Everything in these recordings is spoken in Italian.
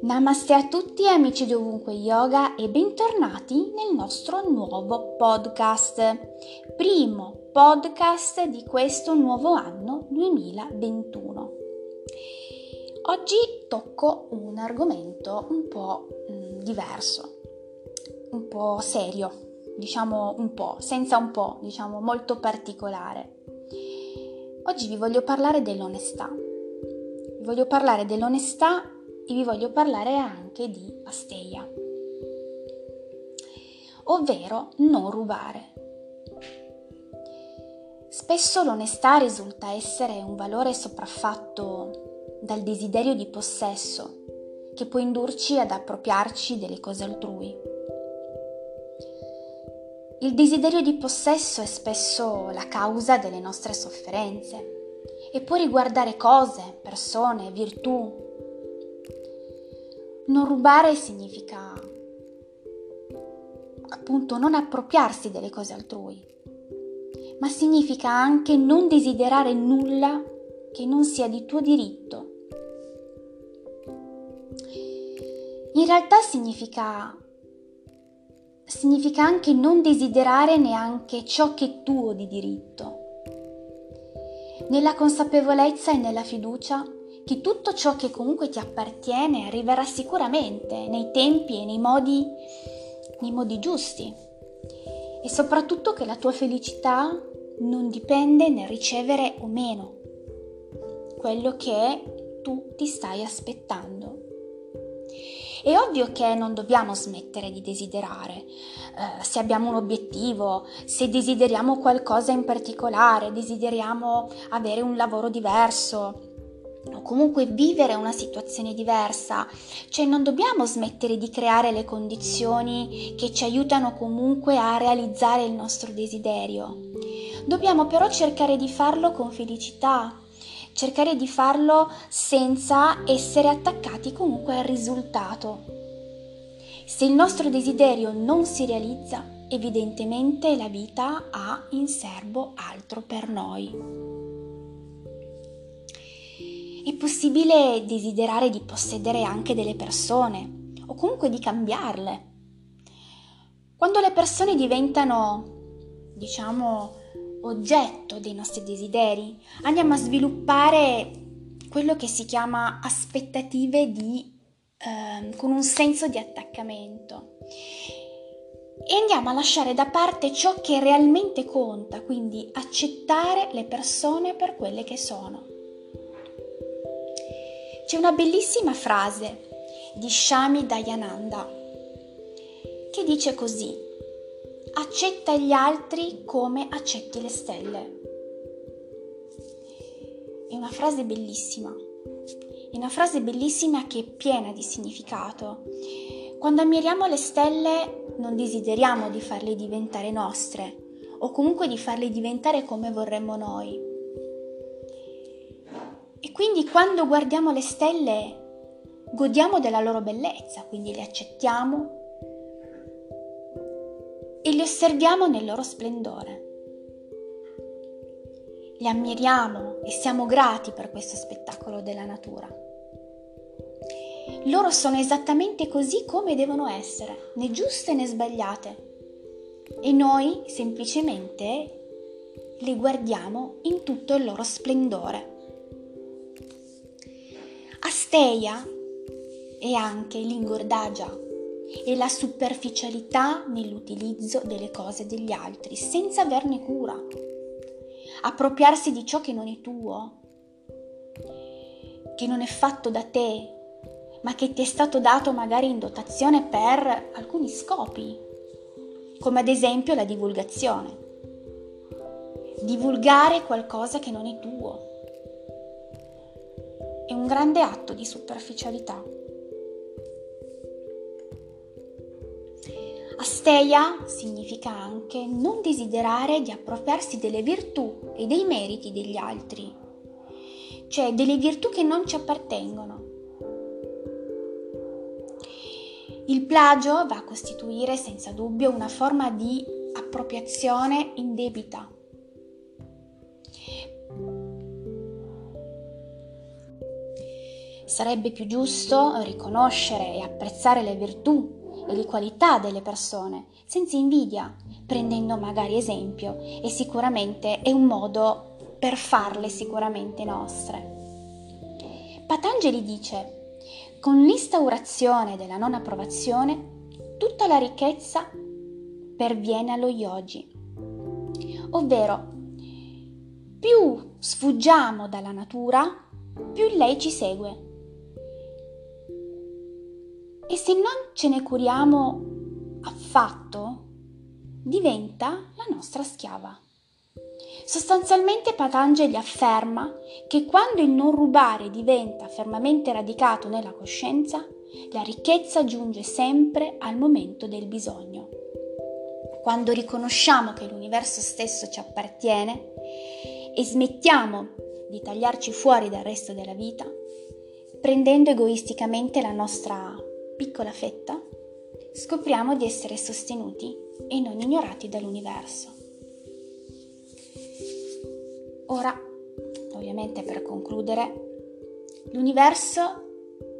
Namaste a tutti amici di Ovunque Yoga e bentornati nel nostro nuovo podcast. Primo podcast di questo nuovo anno 2021. Oggi tocco un argomento un po' mm, diverso, un po' serio, diciamo un po', senza un po', diciamo molto particolare. Oggi vi voglio parlare dell'onestà. Vi voglio parlare dell'onestà e vi voglio parlare anche di Asteia, ovvero non rubare. Spesso l'onestà risulta essere un valore sopraffatto dal desiderio di possesso che può indurci ad appropriarci delle cose altrui. Il desiderio di possesso è spesso la causa delle nostre sofferenze e può riguardare cose, persone, virtù, non rubare significa appunto non appropriarsi delle cose altrui, ma significa anche non desiderare nulla che non sia di tuo diritto. In realtà significa, significa anche non desiderare neanche ciò che è tuo di diritto. Nella consapevolezza e nella fiducia che tutto ciò che comunque ti appartiene arriverà sicuramente nei tempi e nei modi, nei modi giusti e soprattutto che la tua felicità non dipende nel ricevere o meno quello che tu ti stai aspettando. È ovvio che non dobbiamo smettere di desiderare, eh, se abbiamo un obiettivo, se desideriamo qualcosa in particolare, desideriamo avere un lavoro diverso, o comunque vivere una situazione diversa, cioè non dobbiamo smettere di creare le condizioni che ci aiutano comunque a realizzare il nostro desiderio. Dobbiamo però cercare di farlo con felicità, cercare di farlo senza essere attaccati comunque al risultato. Se il nostro desiderio non si realizza, evidentemente la vita ha in serbo altro per noi. È possibile desiderare di possedere anche delle persone o comunque di cambiarle. Quando le persone diventano, diciamo, oggetto dei nostri desideri, andiamo a sviluppare quello che si chiama aspettative di, eh, con un senso di attaccamento e andiamo a lasciare da parte ciò che realmente conta, quindi accettare le persone per quelle che sono. C'è una bellissima frase di Shami Dayananda che dice così: accetta gli altri come accetti le stelle. È una frase bellissima, è una frase bellissima che è piena di significato. Quando ammiriamo le stelle non desideriamo di farle diventare nostre o comunque di farle diventare come vorremmo noi e quindi quando guardiamo le stelle godiamo della loro bellezza, quindi le accettiamo e le osserviamo nel loro splendore. Le ammiriamo e siamo grati per questo spettacolo della natura. Loro sono esattamente così come devono essere, né giuste né sbagliate. E noi semplicemente le guardiamo in tutto il loro splendore. Asteia è anche l'ingordagia e la superficialità nell'utilizzo delle cose degli altri senza averne cura. Appropriarsi di ciò che non è tuo, che non è fatto da te, ma che ti è stato dato magari in dotazione per alcuni scopi, come ad esempio la divulgazione. Divulgare qualcosa che non è tuo è un grande atto di superficialità. Asteia significa anche non desiderare di appropriarsi delle virtù e dei meriti degli altri, cioè delle virtù che non ci appartengono. Il plagio va a costituire senza dubbio una forma di appropriazione indebita Sarebbe più giusto riconoscere e apprezzare le virtù e le qualità delle persone, senza invidia, prendendo magari esempio e sicuramente è un modo per farle sicuramente nostre. Patangeli dice, con l'instaurazione della non approvazione, tutta la ricchezza perviene allo yogi, ovvero più sfuggiamo dalla natura, più lei ci segue. E se non ce ne curiamo affatto, diventa la nostra schiava. Sostanzialmente Patangeli afferma che quando il non rubare diventa fermamente radicato nella coscienza, la ricchezza giunge sempre al momento del bisogno. Quando riconosciamo che l'universo stesso ci appartiene e smettiamo di tagliarci fuori dal resto della vita, prendendo egoisticamente la nostra piccola fetta, scopriamo di essere sostenuti e non ignorati dall'universo. Ora, ovviamente per concludere, l'universo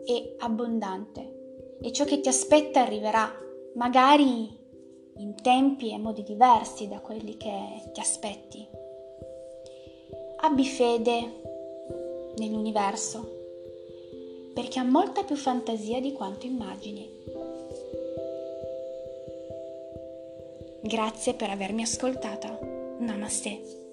è abbondante e ciò che ti aspetta arriverà, magari in tempi e modi diversi da quelli che ti aspetti. Abbi fede nell'universo, perché ha molta più fantasia di quanto immagini. Grazie per avermi ascoltata. Namaste.